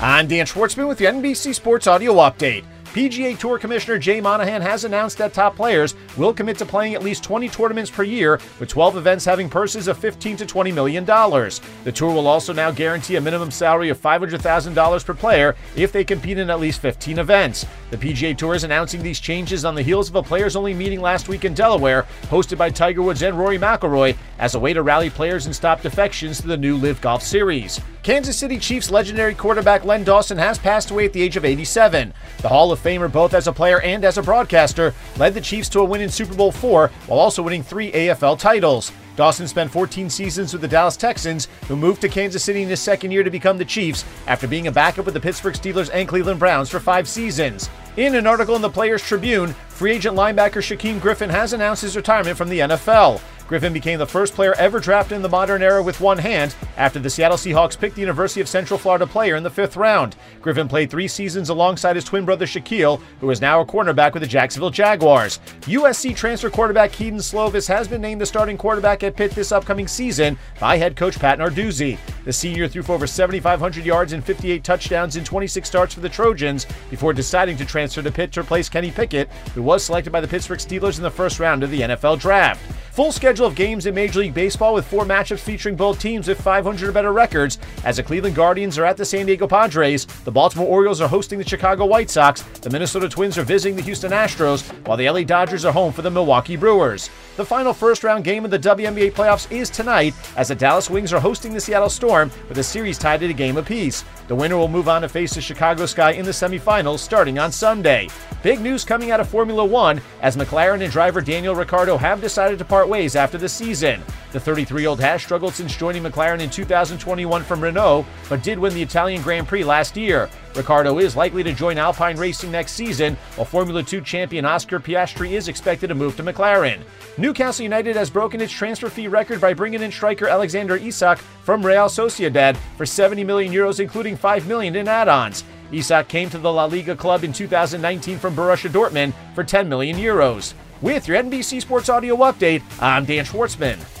I'm Dan Schwartzman with the NBC Sports Audio Update. PGA Tour Commissioner Jay Monahan has announced that top players will commit to playing at least 20 tournaments per year, with 12 events having purses of 15 to 20 million dollars. The tour will also now guarantee a minimum salary of $500,000 per player if they compete in at least 15 events. The PGA Tour is announcing these changes on the heels of a players-only meeting last week in Delaware, hosted by Tiger Woods and Rory McIlroy, as a way to rally players and stop defections to the new LIV Golf Series. Kansas City Chiefs legendary quarterback Len Dawson has passed away at the age of 87. The Hall of Famer, both as a player and as a broadcaster, led the Chiefs to a win in Super Bowl IV while also winning three AFL titles. Dawson spent 14 seasons with the Dallas Texans, who moved to Kansas City in his second year to become the Chiefs after being a backup with the Pittsburgh Steelers and Cleveland Browns for five seasons. In an article in the Players Tribune, free agent linebacker Shaquem Griffin has announced his retirement from the NFL. Griffin became the first player ever drafted in the modern era with one hand after the Seattle Seahawks picked the University of Central Florida player in the fifth round. Griffin played three seasons alongside his twin brother Shaquille, who is now a cornerback with the Jacksonville Jaguars. USC transfer quarterback Kedon Slovis has been named the starting quarterback at Pitt this upcoming season by head coach Pat Narduzzi. The senior threw for over 7,500 yards and 58 touchdowns in 26 starts for the Trojans before deciding to transfer to Pitt to replace Kenny Pickett, who was selected by the Pittsburgh Steelers in the first round of the NFL Draft. Full schedule of games in Major League Baseball with four matchups featuring both teams with 500 or better records. As the Cleveland Guardians are at the San Diego Padres, the Baltimore Orioles are hosting the Chicago White Sox, the Minnesota Twins are visiting the Houston Astros, while the LA Dodgers are home for the Milwaukee Brewers. The final first round game of the WNBA playoffs is tonight as the Dallas Wings are hosting the Seattle Storm with a series tied at a game apiece. The winner will move on to face the Chicago Sky in the semifinals starting on Sunday. Big news coming out of Formula One as McLaren and driver Daniel Ricciardo have decided to part ways after the season. The 33 year old has struggled since joining McLaren in 2021 from Renault, but did win the Italian Grand Prix last year. Ricciardo is likely to join Alpine Racing next season, while Formula 2 champion Oscar Piastri is expected to move to McLaren. Newcastle United has broken its transfer fee record by bringing in striker Alexander Isak from Real Sociedad for 70 million euros, including 5 million in add-ons. Isak came to the La Liga club in 2019 from Borussia Dortmund for 10 million euros. With your NBC Sports Audio update, I'm Dan Schwartzman.